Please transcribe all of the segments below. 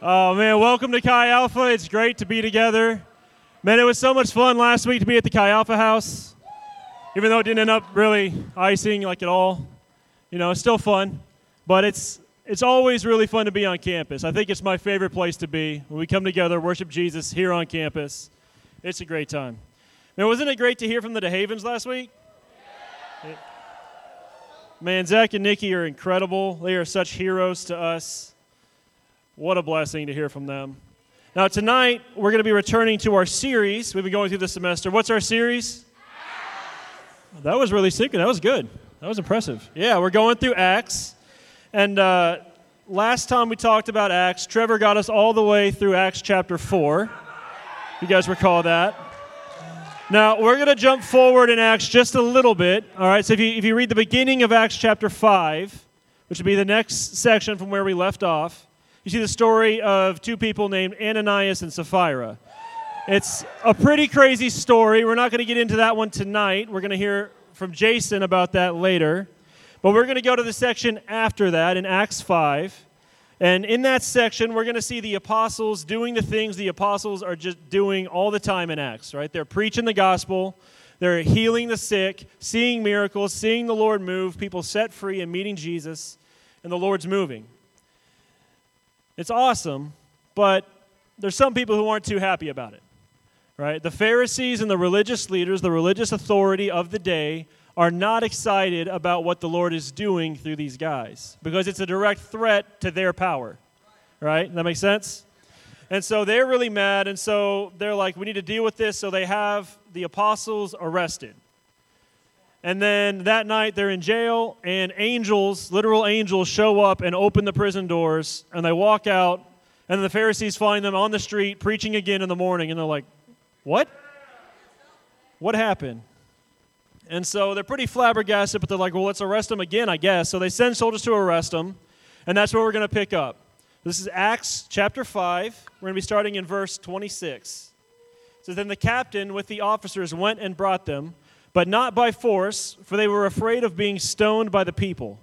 Oh man, welcome to Chi Alpha. It's great to be together. Man, it was so much fun last week to be at the Chi Alpha house. Even though it didn't end up really icing like at all. You know, it's still fun. But it's it's always really fun to be on campus. I think it's my favorite place to be. When we come together, worship Jesus here on campus. It's a great time. Man, wasn't it great to hear from the DeHavens last week? Man, Zach and Nikki are incredible. They are such heroes to us. What a blessing to hear from them. Now, tonight, we're going to be returning to our series. We've been going through this semester. What's our series? That was really sick. That was good. That was impressive. Yeah, we're going through Acts. And uh, last time we talked about Acts, Trevor got us all the way through Acts chapter 4. You guys recall that? Now, we're going to jump forward in Acts just a little bit. All right, so if you, if you read the beginning of Acts chapter 5, which would be the next section from where we left off, you see the story of two people named Ananias and Sapphira. It's a pretty crazy story. We're not going to get into that one tonight. We're going to hear from Jason about that later. But we're going to go to the section after that in Acts 5. And in that section, we're going to see the apostles doing the things the apostles are just doing all the time in Acts, right? They're preaching the gospel, they're healing the sick, seeing miracles, seeing the Lord move, people set free and meeting Jesus, and the Lord's moving. It's awesome, but there's some people who aren't too happy about it. Right? The Pharisees and the religious leaders, the religious authority of the day, are not excited about what the Lord is doing through these guys because it's a direct threat to their power. Right? That makes sense? And so they're really mad, and so they're like, we need to deal with this. So they have the apostles arrested. And then that night they're in jail, and angels, literal angels, show up and open the prison doors, and they walk out, and the Pharisees find them on the street preaching again in the morning, and they're like, What? What happened? And so they're pretty flabbergasted, but they're like, Well, let's arrest them again, I guess. So they send soldiers to arrest them, and that's where we're going to pick up. This is Acts chapter 5. We're going to be starting in verse 26. It says, Then the captain with the officers went and brought them but not by force, for they were afraid of being stoned by the people.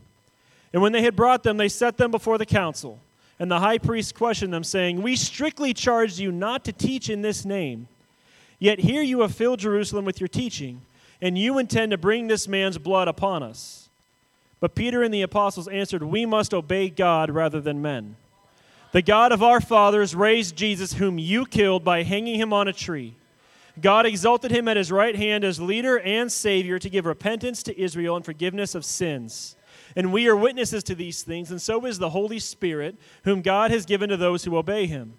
And when they had brought them, they set them before the council. And the high priest questioned them, saying, We strictly charged you not to teach in this name. Yet here you have filled Jerusalem with your teaching, and you intend to bring this man's blood upon us. But Peter and the apostles answered, We must obey God rather than men. The God of our fathers raised Jesus, whom you killed by hanging him on a tree. God exalted him at his right hand as leader and savior to give repentance to Israel and forgiveness of sins. And we are witnesses to these things, and so is the Holy Spirit, whom God has given to those who obey him.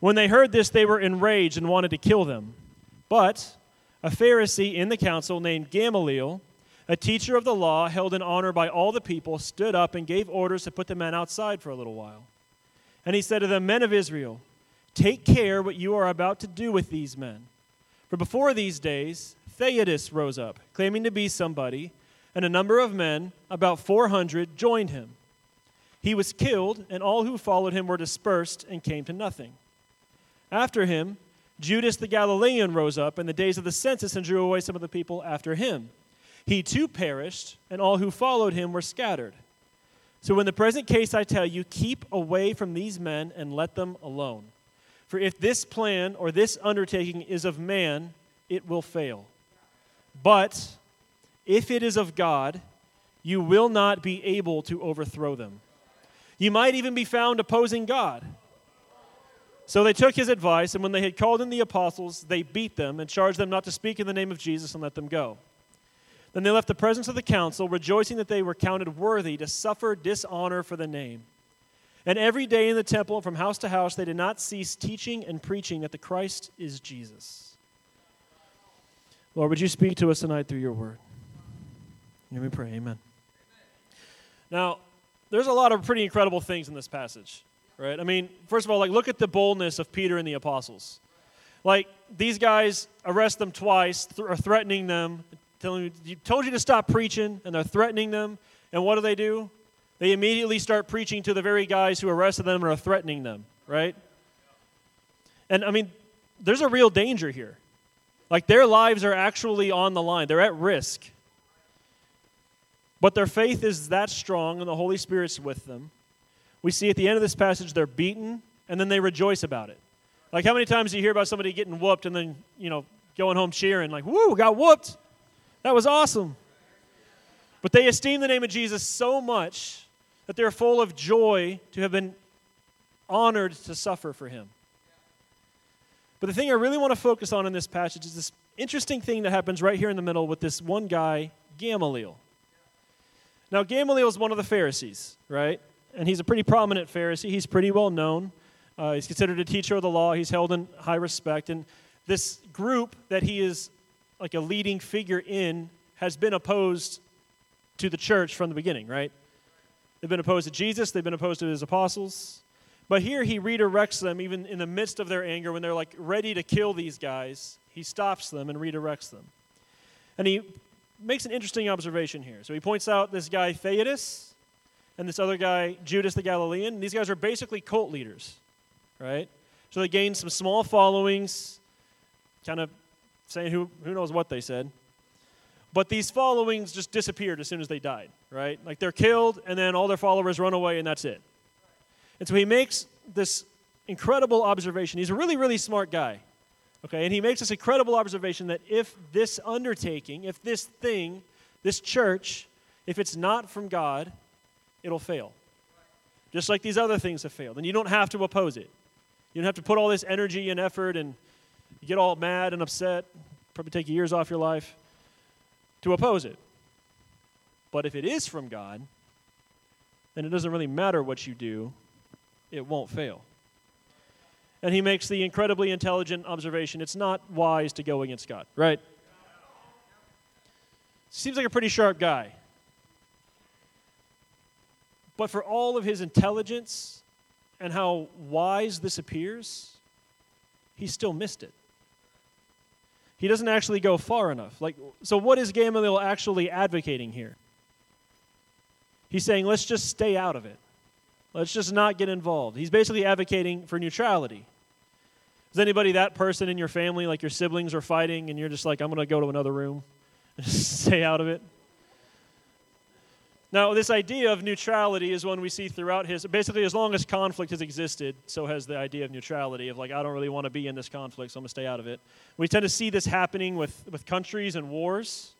When they heard this, they were enraged and wanted to kill them. But a Pharisee in the council named Gamaliel, a teacher of the law held in honor by all the people, stood up and gave orders to put the men outside for a little while. And he said to the Men of Israel, take care what you are about to do with these men. For before these days, Theudas rose up, claiming to be somebody, and a number of men, about 400, joined him. He was killed, and all who followed him were dispersed and came to nothing. After him, Judas the Galilean rose up in the days of the census and drew away some of the people after him. He too perished, and all who followed him were scattered. So, in the present case, I tell you, keep away from these men and let them alone. For if this plan or this undertaking is of man, it will fail. But if it is of God, you will not be able to overthrow them. You might even be found opposing God. So they took his advice, and when they had called in the apostles, they beat them and charged them not to speak in the name of Jesus and let them go. Then they left the presence of the council, rejoicing that they were counted worthy to suffer dishonor for the name. And every day in the temple, from house to house, they did not cease teaching and preaching that the Christ is Jesus. Lord, would you speak to us tonight through your word? Let me pray. Amen. Now, there's a lot of pretty incredible things in this passage, right? I mean, first of all, like look at the boldness of Peter and the apostles. Like these guys arrest them twice, th- are threatening them, telling you told you to stop preaching, and they're threatening them. And what do they do? They immediately start preaching to the very guys who arrested them and are threatening them, right? And I mean, there's a real danger here. Like their lives are actually on the line, they're at risk. But their faith is that strong, and the Holy Spirit's with them. We see at the end of this passage, they're beaten and then they rejoice about it. Like, how many times do you hear about somebody getting whooped and then, you know, going home cheering, like, woo, got whooped? That was awesome. But they esteem the name of Jesus so much that they're full of joy to have been honored to suffer for him. But the thing I really want to focus on in this passage is this interesting thing that happens right here in the middle with this one guy, Gamaliel. Now, Gamaliel is one of the Pharisees, right? And he's a pretty prominent Pharisee. He's pretty well known. Uh, he's considered a teacher of the law. He's held in high respect. And this group that he is like a leading figure in has been opposed to the church from the beginning, right? They've been opposed to Jesus, they've been opposed to his apostles. But here he redirects them, even in the midst of their anger, when they're like ready to kill these guys, he stops them and redirects them. And he makes an interesting observation here. So he points out this guy, Theudas, and this other guy, Judas the Galilean. These guys are basically cult leaders, right? So they gained some small followings, kind of saying who, who knows what they said. But these followings just disappeared as soon as they died, right? Like they're killed, and then all their followers run away, and that's it. And so he makes this incredible observation. He's a really, really smart guy. Okay, and he makes this incredible observation that if this undertaking, if this thing, this church, if it's not from God, it'll fail. Just like these other things have failed. And you don't have to oppose it. You don't have to put all this energy and effort and you get all mad and upset, probably take years off your life to oppose it. But if it is from God, then it doesn't really matter what you do it won't fail. And he makes the incredibly intelligent observation it's not wise to go against God, right? Seems like a pretty sharp guy. But for all of his intelligence and how wise this appears, he still missed it. He doesn't actually go far enough. Like so what is Gamaliel actually advocating here? He's saying let's just stay out of it. Let's just not get involved. He's basically advocating for neutrality. Is anybody that person in your family, like your siblings are fighting, and you're just like, I'm going to go to another room and stay out of it? Now, this idea of neutrality is one we see throughout his. Basically, as long as conflict has existed, so has the idea of neutrality of like, I don't really want to be in this conflict, so I'm going to stay out of it. We tend to see this happening with, with countries and wars.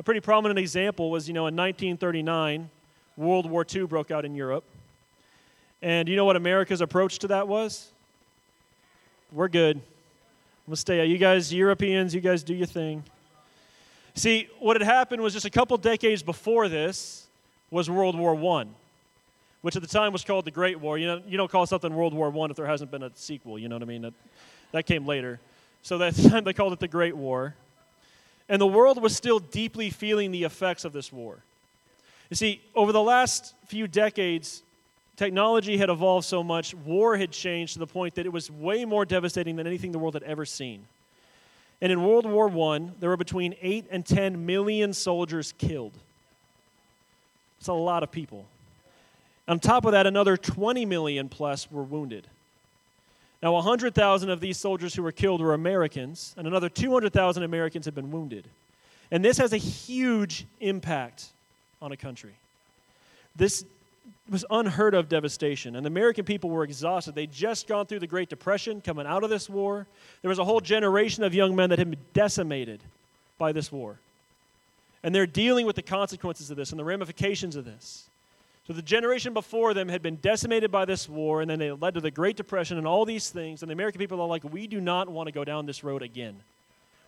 A pretty prominent example was, you know, in 1939, World War II broke out in Europe. And you know what America's approach to that was? We're good. We'll stay out. You guys, Europeans, you guys do your thing. See, what had happened was just a couple decades before this was World War I, which at the time was called the Great War. You, know, you don't call something World War I if there hasn't been a sequel, you know what I mean? That, that came later. So that time they called it the Great War. And the world was still deeply feeling the effects of this war. You see, over the last few decades, technology had evolved so much, war had changed to the point that it was way more devastating than anything the world had ever seen. And in World War I, there were between 8 and 10 million soldiers killed. It's a lot of people. On top of that, another 20 million plus were wounded. Now, 100,000 of these soldiers who were killed were Americans, and another 200,000 Americans had been wounded. And this has a huge impact on a country. This was unheard of devastation. And the American people were exhausted. They'd just gone through the Great Depression, coming out of this war. There was a whole generation of young men that had been decimated by this war. And they're dealing with the consequences of this and the ramifications of this. So the generation before them had been decimated by this war, and then it led to the Great Depression and all these things. And the American people are like, we do not want to go down this road again.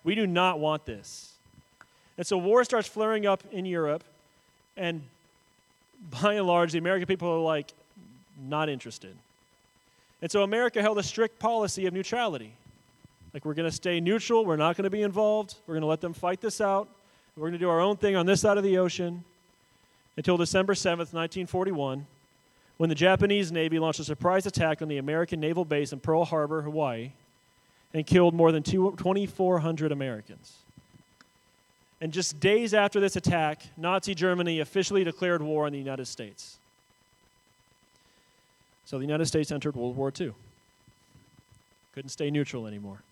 We do not want this. And so war starts flaring up in Europe, and by and large, the American people are like, not interested. And so America held a strict policy of neutrality. Like, we're going to stay neutral. We're not going to be involved. We're going to let them fight this out. We're going to do our own thing on this side of the ocean until December 7th, 1941, when the Japanese Navy launched a surprise attack on the American naval base in Pearl Harbor, Hawaii, and killed more than 2,400 Americans. And just days after this attack, Nazi Germany officially declared war on the United States. So the United States entered World War II. Couldn't stay neutral anymore.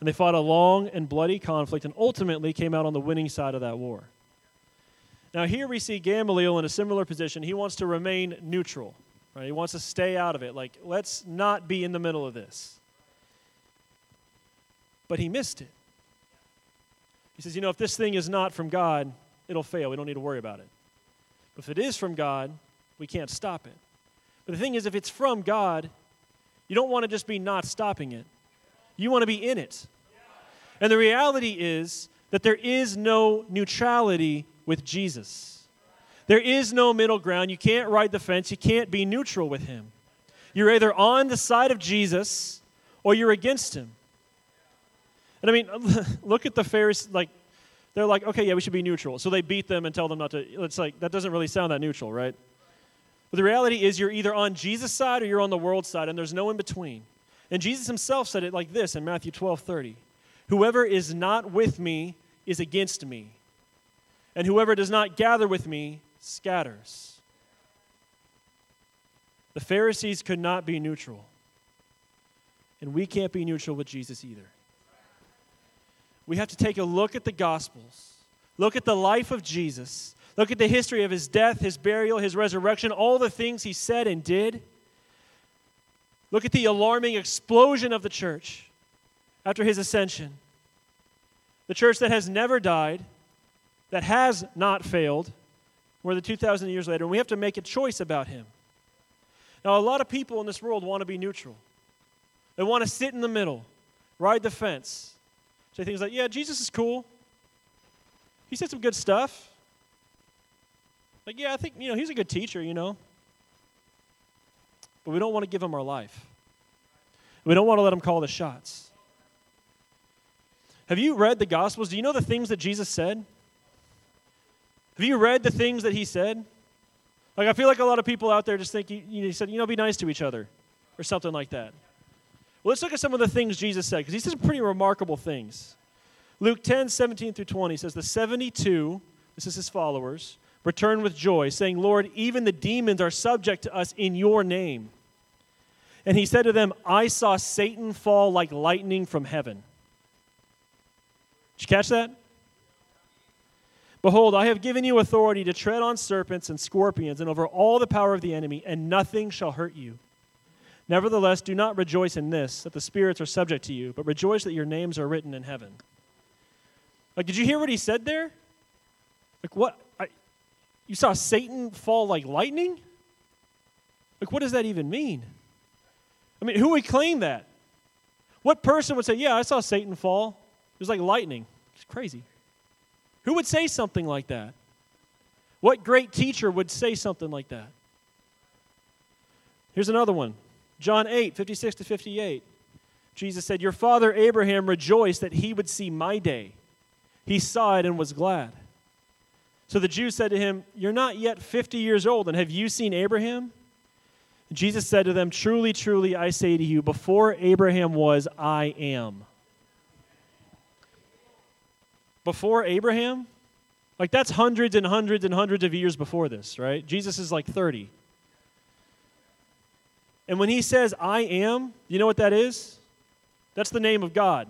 And they fought a long and bloody conflict and ultimately came out on the winning side of that war. Now, here we see Gamaliel in a similar position. He wants to remain neutral. Right? He wants to stay out of it. Like, let's not be in the middle of this. But he missed it. He says, you know, if this thing is not from God, it'll fail. We don't need to worry about it. But if it is from God, we can't stop it. But the thing is, if it's from God, you don't want to just be not stopping it, you want to be in it. And the reality is that there is no neutrality with Jesus. There is no middle ground. You can't ride the fence. You can't be neutral with him. You're either on the side of Jesus or you're against him. And I mean, look at the Pharisees. Like, they're like, okay, yeah, we should be neutral. So they beat them and tell them not to. It's like, that doesn't really sound that neutral, right? But the reality is, you're either on Jesus' side or you're on the world side, and there's no in between. And Jesus himself said it like this in Matthew 12 30 Whoever is not with me is against me, and whoever does not gather with me scatters. The Pharisees could not be neutral. And we can't be neutral with Jesus either. We have to take a look at the Gospels, look at the life of Jesus, look at the history of his death, his burial, his resurrection, all the things he said and did. Look at the alarming explosion of the church after his ascension. The church that has never died, that has not failed, more than 2,000 years later, and we have to make a choice about him. Now, a lot of people in this world want to be neutral. They want to sit in the middle, ride the fence, say things like, yeah, Jesus is cool. He said some good stuff. Like, yeah, I think, you know, he's a good teacher, you know. But we don't want to give him our life. We don't want to let him call the shots. Have you read the Gospels? Do you know the things that Jesus said? Have you read the things that he said? Like, I feel like a lot of people out there just think, you he said, you know, be nice to each other or something like that. Well, let's look at some of the things Jesus said because he said some pretty remarkable things. Luke 10, 17 through 20 says, The 72, this is his followers, returned with joy, saying, Lord, even the demons are subject to us in your name. And he said to them, I saw Satan fall like lightning from heaven. Did you catch that? Behold, I have given you authority to tread on serpents and scorpions and over all the power of the enemy, and nothing shall hurt you. Nevertheless, do not rejoice in this, that the spirits are subject to you, but rejoice that your names are written in heaven. Like, did you hear what he said there? Like, what? You saw Satan fall like lightning? Like, what does that even mean? I mean, who would claim that? What person would say, Yeah, I saw Satan fall? It was like lightning. It's crazy. Who would say something like that? What great teacher would say something like that? Here's another one John 8, 56 to 58. Jesus said, Your father Abraham rejoiced that he would see my day. He saw it and was glad. So the Jews said to him, You're not yet 50 years old, and have you seen Abraham? Jesus said to them, Truly, truly, I say to you, before Abraham was, I am before Abraham? Like, that's hundreds and hundreds and hundreds of years before this, right? Jesus is like 30. And when he says, I am, you know what that is? That's the name of God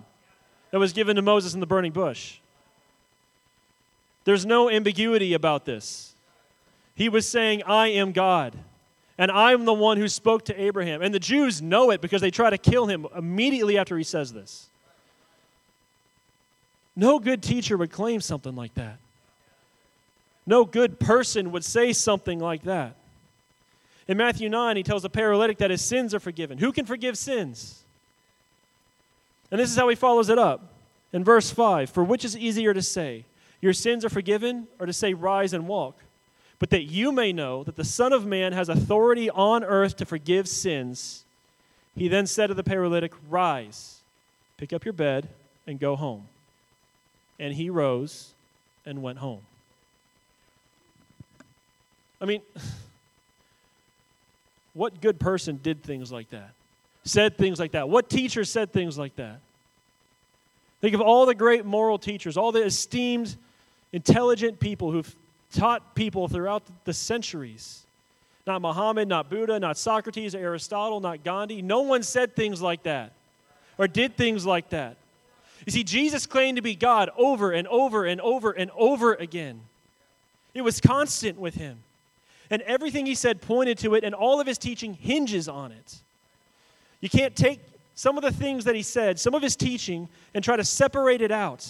that was given to Moses in the burning bush. There's no ambiguity about this. He was saying, I am God, and I'm the one who spoke to Abraham. And the Jews know it because they try to kill him immediately after he says this. No good teacher would claim something like that. No good person would say something like that. In Matthew 9, he tells the paralytic that his sins are forgiven. Who can forgive sins? And this is how he follows it up. In verse 5 For which is easier to say, Your sins are forgiven, or to say, Rise and walk? But that you may know that the Son of Man has authority on earth to forgive sins. He then said to the paralytic, Rise, pick up your bed, and go home. And he rose and went home. I mean, what good person did things like that? Said things like that? What teacher said things like that? Think of all the great moral teachers, all the esteemed, intelligent people who've taught people throughout the centuries. Not Muhammad, not Buddha, not Socrates, Aristotle, not Gandhi. No one said things like that or did things like that. You see, Jesus claimed to be God over and over and over and over again. It was constant with him. And everything he said pointed to it, and all of his teaching hinges on it. You can't take some of the things that he said, some of his teaching, and try to separate it out.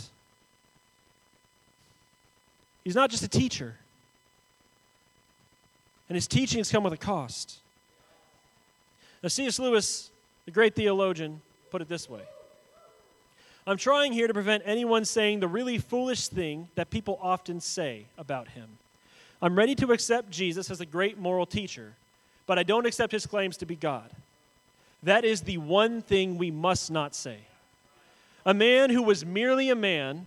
He's not just a teacher, and his teachings come with a cost. Now, C.S. Lewis, the great theologian, put it this way I'm trying here to prevent anyone saying the really foolish thing that people often say about him. I'm ready to accept Jesus as a great moral teacher, but I don't accept his claims to be God. That is the one thing we must not say. A man who was merely a man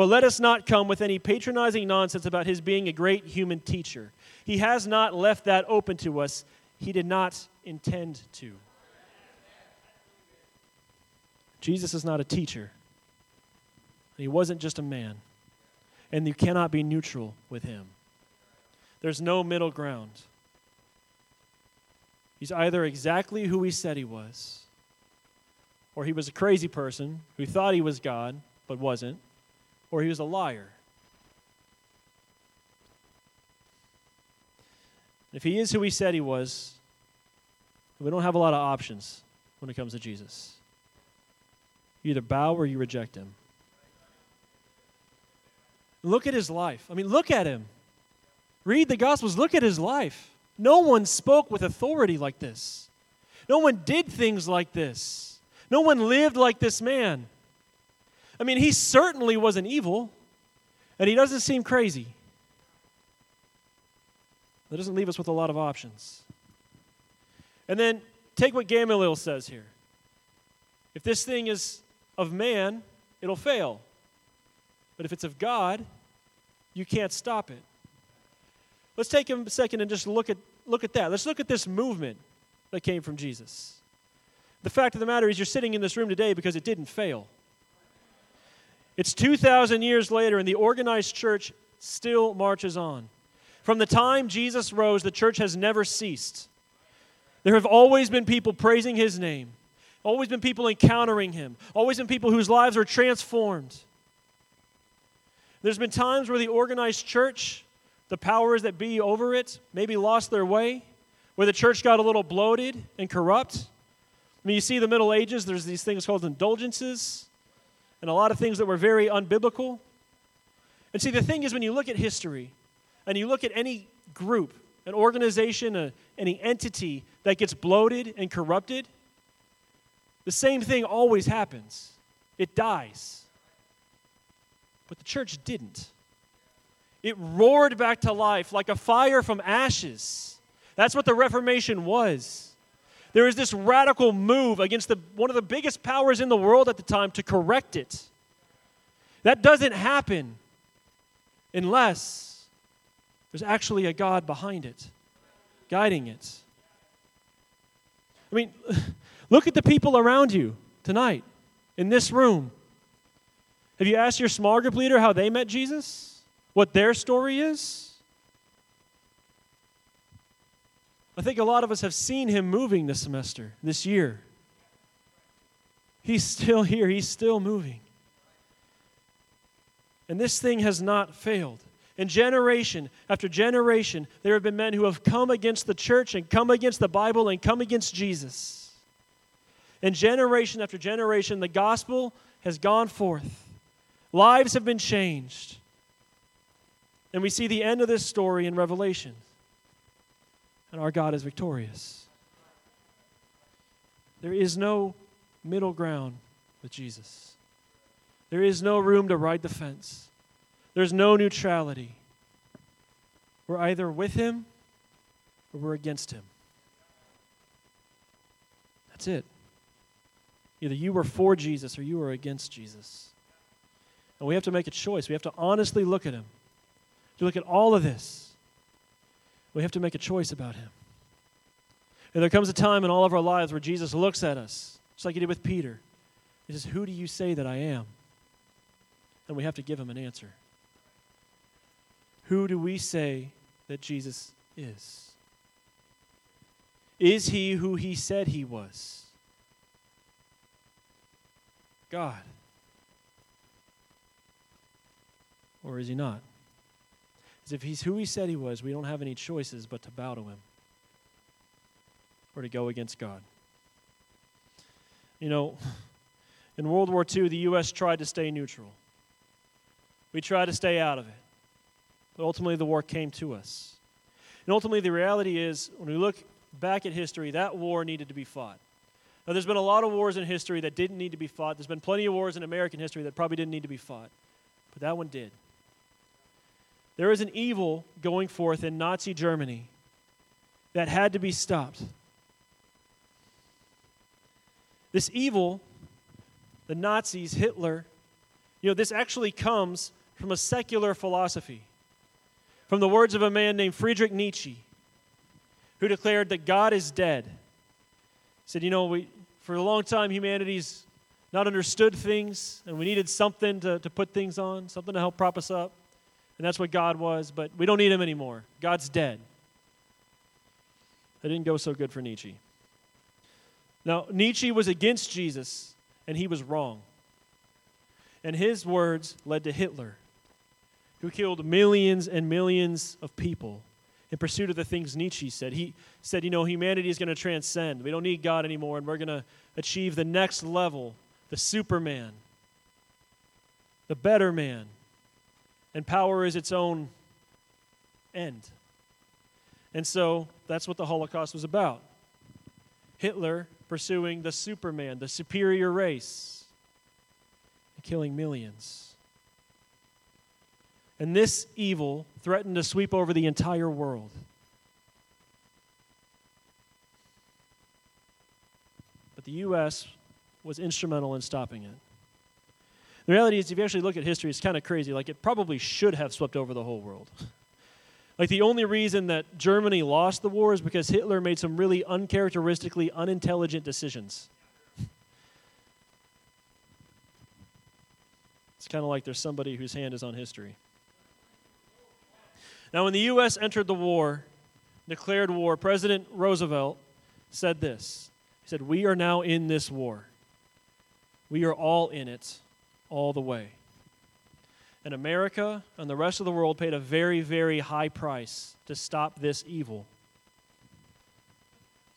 But let us not come with any patronizing nonsense about his being a great human teacher. He has not left that open to us, he did not intend to. Jesus is not a teacher, he wasn't just a man. And you cannot be neutral with him. There's no middle ground. He's either exactly who he said he was, or he was a crazy person who thought he was God but wasn't, or he was a liar. If he is who he said he was, we don't have a lot of options when it comes to Jesus. You either bow or you reject him. Look at his life. I mean, look at him. Read the Gospels. Look at his life. No one spoke with authority like this. No one did things like this. No one lived like this man. I mean, he certainly wasn't evil, and he doesn't seem crazy. That doesn't leave us with a lot of options. And then take what Gamaliel says here. If this thing is of man, it'll fail. But if it's of God, you can't stop it. Let's take a second and just look at, look at that. Let's look at this movement that came from Jesus. The fact of the matter is, you're sitting in this room today because it didn't fail. It's 2,000 years later, and the organized church still marches on. From the time Jesus rose, the church has never ceased. There have always been people praising his name, always been people encountering him, always been people whose lives are transformed. There's been times where the organized church the powers that be over it maybe lost their way, where the church got a little bloated and corrupt. I mean, you see the Middle Ages, there's these things called indulgences, and a lot of things that were very unbiblical. And see, the thing is, when you look at history and you look at any group, an organization, a, any entity that gets bloated and corrupted, the same thing always happens it dies. But the church didn't. It roared back to life like a fire from ashes. That's what the Reformation was. There was this radical move against the, one of the biggest powers in the world at the time to correct it. That doesn't happen unless there's actually a God behind it, guiding it. I mean, look at the people around you tonight in this room. Have you asked your small group leader how they met Jesus? what their story is? I think a lot of us have seen him moving this semester, this year. He's still here, he's still moving. And this thing has not failed. And generation after generation, there have been men who have come against the church and come against the Bible and come against Jesus. And generation after generation, the gospel has gone forth. Lives have been changed. And we see the end of this story in Revelation. And our God is victorious. There is no middle ground with Jesus. There is no room to ride the fence. There's no neutrality. We're either with him or we're against him. That's it. Either you were for Jesus or you were against Jesus. And we have to make a choice. We have to honestly look at him. You look at all of this. We have to make a choice about him. And there comes a time in all of our lives where Jesus looks at us, just like he did with Peter. He says, Who do you say that I am? And we have to give him an answer. Who do we say that Jesus is? Is he who he said he was? God. Or is he not? If he's who he said he was, we don't have any choices but to bow to him or to go against God. You know, in World War II, the U.S. tried to stay neutral. We tried to stay out of it. But ultimately, the war came to us. And ultimately, the reality is, when we look back at history, that war needed to be fought. Now, there's been a lot of wars in history that didn't need to be fought. There's been plenty of wars in American history that probably didn't need to be fought. But that one did. There is an evil going forth in Nazi Germany that had to be stopped. This evil, the Nazis, Hitler, you know, this actually comes from a secular philosophy, from the words of a man named Friedrich Nietzsche, who declared that God is dead. He said, you know, we, for a long time, humanity's not understood things, and we needed something to, to put things on, something to help prop us up. And that's what God was, but we don't need him anymore. God's dead. That didn't go so good for Nietzsche. Now, Nietzsche was against Jesus, and he was wrong. And his words led to Hitler, who killed millions and millions of people in pursuit of the things Nietzsche said. He said, you know, humanity is going to transcend. We don't need God anymore, and we're going to achieve the next level, the Superman, the better man. And power is its own end. And so that's what the Holocaust was about. Hitler pursuing the Superman, the superior race, killing millions. And this evil threatened to sweep over the entire world. But the U.S. was instrumental in stopping it. The reality is, if you actually look at history, it's kind of crazy. Like, it probably should have swept over the whole world. Like the only reason that Germany lost the war is because Hitler made some really uncharacteristically unintelligent decisions. It's kind of like there's somebody whose hand is on history. Now, when the U.S. entered the war, declared war, President Roosevelt said this He said, We are now in this war. We are all in it, all the way. And America and the rest of the world paid a very, very high price to stop this evil.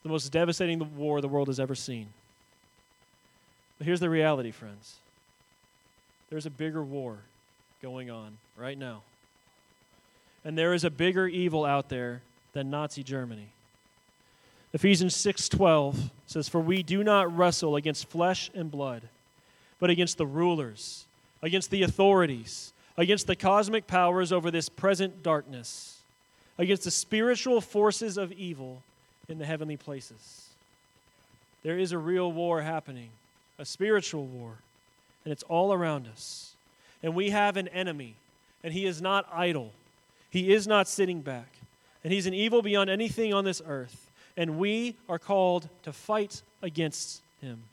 The most devastating war the world has ever seen. But here's the reality, friends there's a bigger war going on right now. And there is a bigger evil out there than Nazi Germany. Ephesians 6:12 says for we do not wrestle against flesh and blood but against the rulers against the authorities against the cosmic powers over this present darkness, against the spiritual forces of evil in the heavenly places. There is a real war happening, a spiritual war, and it's all around us. And we have an enemy, and he is not idle, he is not sitting back, and he's an evil beyond anything on this earth. And we are called to fight against him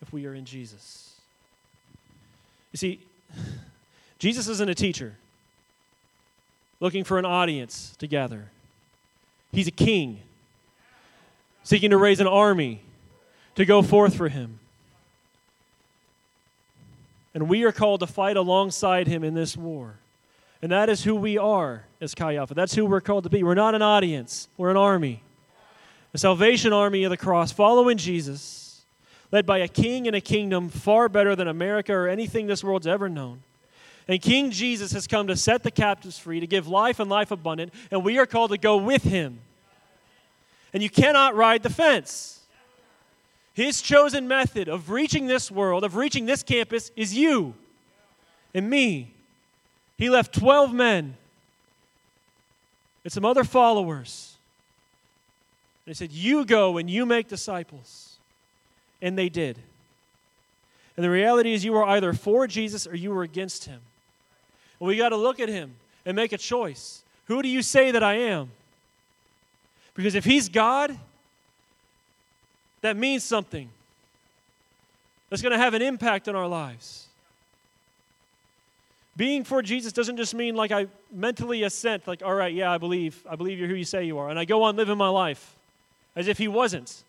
if we are in Jesus. You see, Jesus isn't a teacher looking for an audience to gather, he's a king seeking to raise an army to go forth for him. And we are called to fight alongside him in this war. And that is who we are as Chi Alpha. That's who we're called to be. We're not an audience, we're an army. A salvation army of the cross, following Jesus, led by a king and a kingdom far better than America or anything this world's ever known. And King Jesus has come to set the captives free, to give life and life abundant, and we are called to go with him. And you cannot ride the fence. His chosen method of reaching this world, of reaching this campus, is you and me. He left 12 men and some other followers. And he said, You go and you make disciples. And they did. And the reality is, you are either for Jesus or you were against him. We got to look at him and make a choice. Who do you say that I am? Because if He's God, that means something that's going to have an impact on our lives. Being for Jesus doesn't just mean like I mentally assent, like, all right, yeah, I believe, I believe you're who you say you are, and I go on living my life as if he wasn't.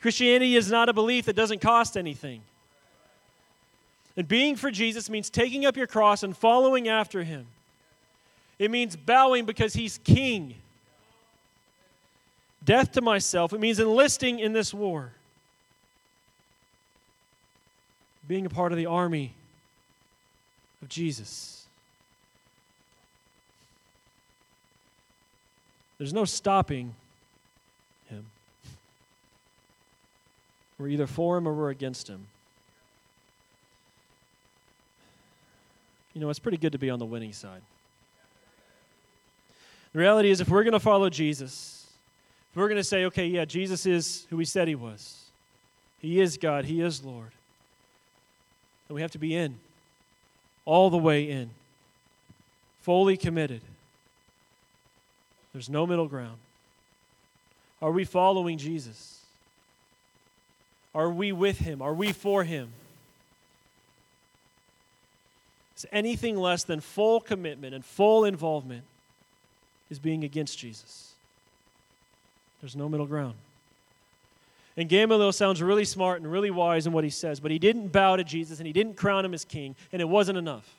Christianity is not a belief that doesn't cost anything. And being for Jesus means taking up your cross and following after him. It means bowing because he's king. Death to myself, it means enlisting in this war. Being a part of the army of Jesus. There's no stopping We're either for him or we're against him. You know, it's pretty good to be on the winning side. The reality is, if we're going to follow Jesus, if we're going to say, okay, yeah, Jesus is who he said he was, he is God, he is Lord, then we have to be in, all the way in, fully committed. There's no middle ground. Are we following Jesus? Are we with him? Are we for him? Is anything less than full commitment and full involvement is being against Jesus. There's no middle ground. And Gamaliel sounds really smart and really wise in what he says, but he didn't bow to Jesus and he didn't crown him as king, and it wasn't enough.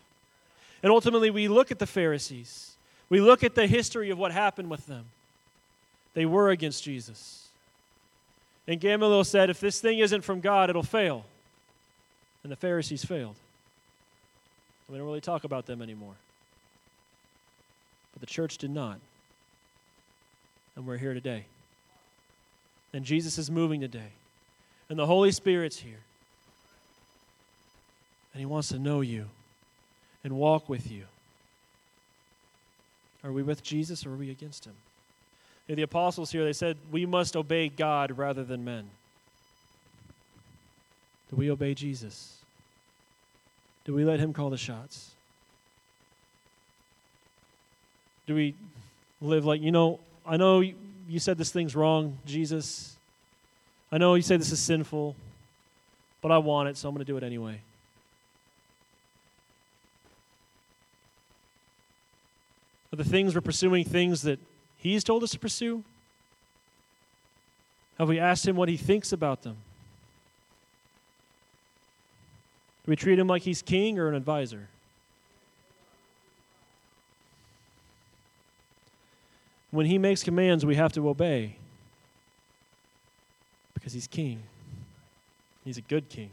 And ultimately, we look at the Pharisees, we look at the history of what happened with them. They were against Jesus. And Gamaliel said, if this thing isn't from God, it'll fail. And the Pharisees failed. We don't really talk about them anymore. But the church did not. And we're here today. And Jesus is moving today. And the Holy Spirit's here. And He wants to know you and walk with you. Are we with Jesus or are we against Him? The apostles here, they said, we must obey God rather than men. Do we obey Jesus? Do we let Him call the shots? Do we live like, you know, I know you said this thing's wrong, Jesus. I know you say this is sinful, but I want it, so I'm going to do it anyway. Are the things we're pursuing things that He's told us to pursue? Have we asked Him what He thinks about them? Do we treat him like he's king or an advisor? When he makes commands, we have to obey because he's king. He's a good king.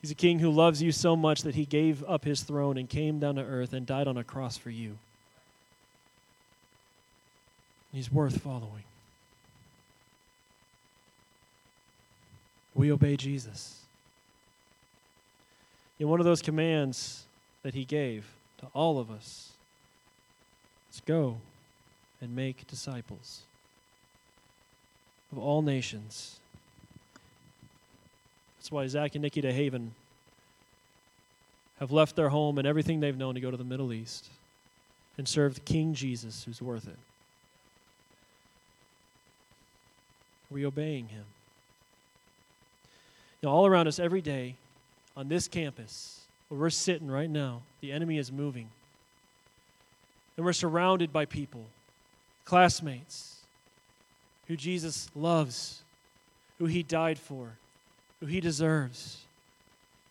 He's a king who loves you so much that he gave up his throne and came down to earth and died on a cross for you. He's worth following. We obey Jesus in one of those commands that he gave to all of us let's go and make disciples of all nations. That's why Zach and Nikki DeHaven have left their home and everything they've known to go to the Middle East and serve King Jesus, who's worth it. Are we obeying him? You know, all around us every day, on this campus where we're sitting right now, the enemy is moving. And we're surrounded by people, classmates, who Jesus loves, who he died for, who he deserves,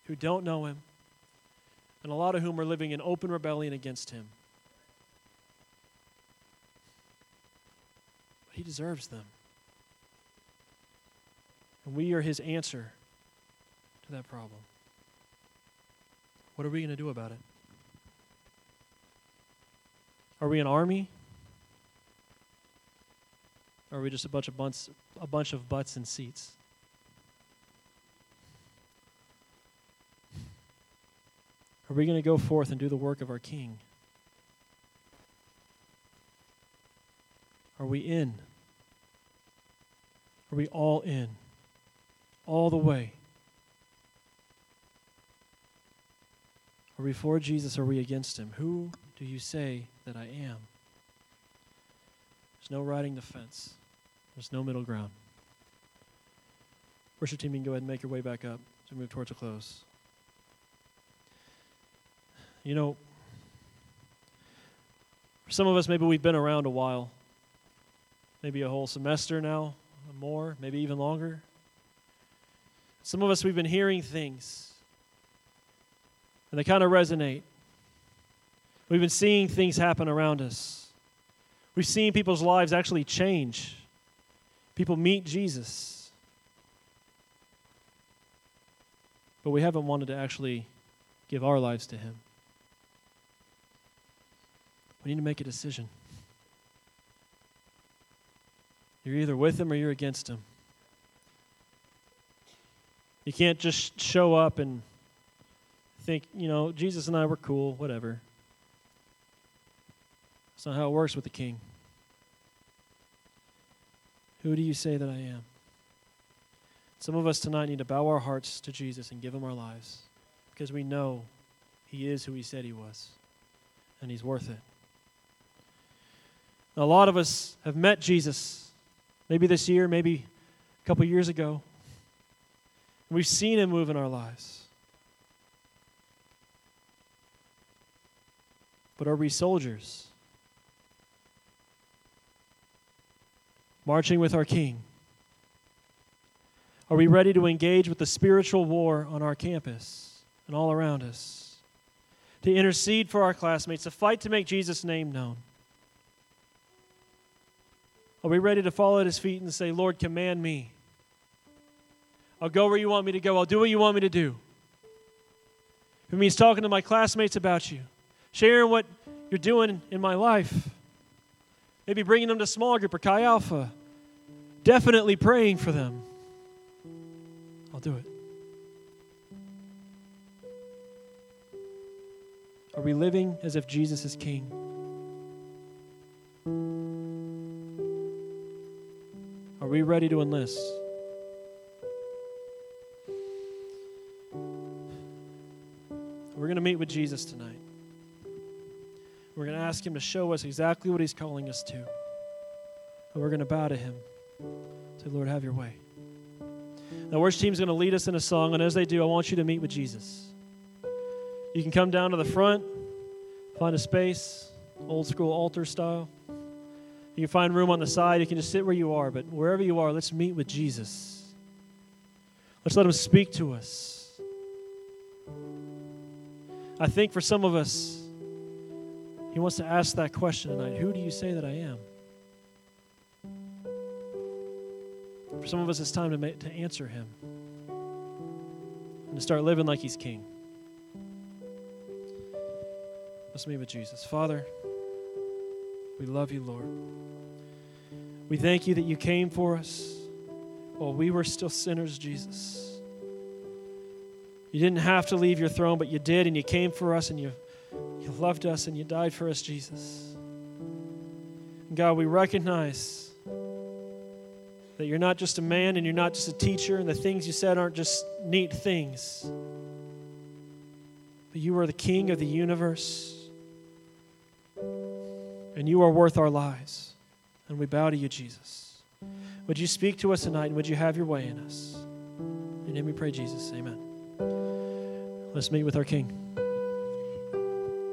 who don't know him, and a lot of whom are living in open rebellion against him. But he deserves them. And we are his answer to that problem. What are we going to do about it? Are we an army? Or are we just a bunch of a bunch of butts and seats? Are we going to go forth and do the work of our King? Are we in? Are we all in? All the way? Are we for Jesus or are we against him? Who do you say that I am? There's no riding the fence. There's no middle ground. Worship team, you can go ahead and make your way back up we move towards a close. You know, for some of us, maybe we've been around a while, maybe a whole semester now, or more, maybe even longer. Some of us, we've been hearing things, and they kind of resonate. We've been seeing things happen around us. We've seen people's lives actually change. People meet Jesus. But we haven't wanted to actually give our lives to Him. We need to make a decision. You're either with Him or you're against Him. You can't just show up and think, you know, Jesus and I were cool, whatever. That's not how it works with the king. Who do you say that I am? Some of us tonight need to bow our hearts to Jesus and give him our lives because we know he is who he said he was and he's worth it. Now, a lot of us have met Jesus, maybe this year, maybe a couple years ago. We've seen him move in our lives. But are we soldiers? Marching with our King? Are we ready to engage with the spiritual war on our campus and all around us? To intercede for our classmates, to fight to make Jesus' name known? Are we ready to fall at his feet and say, Lord, command me? I'll go where you want me to go. I'll do what you want me to do. It means talking to my classmates about you, sharing what you're doing in my life, maybe bringing them to small group or Chi Alpha, definitely praying for them. I'll do it. Are we living as if Jesus is King? Are we ready to enlist? Going to meet with Jesus tonight. We're going to ask Him to show us exactly what He's calling us to. And we're going to bow to Him. Say, Lord, have your way. Now, worship team's going to lead us in a song, and as they do, I want you to meet with Jesus. You can come down to the front, find a space, old school altar style. You can find room on the side. You can just sit where you are, but wherever you are, let's meet with Jesus. Let's let Him speak to us. I think for some of us, He wants to ask that question tonight Who do you say that I am? For some of us, it's time to, make, to answer Him and to start living like He's King. Let's meet with Jesus. Father, we love you, Lord. We thank you that you came for us while we were still sinners, Jesus. You didn't have to leave your throne, but you did, and you came for us, and you, you loved us, and you died for us, Jesus. And God, we recognize that you're not just a man and you're not just a teacher, and the things you said aren't just neat things. But you are the King of the universe, and you are worth our lives. And we bow to you, Jesus. Would you speak to us tonight, and would you have your way in us? In name we pray, Jesus. Amen. Let's meet with our King.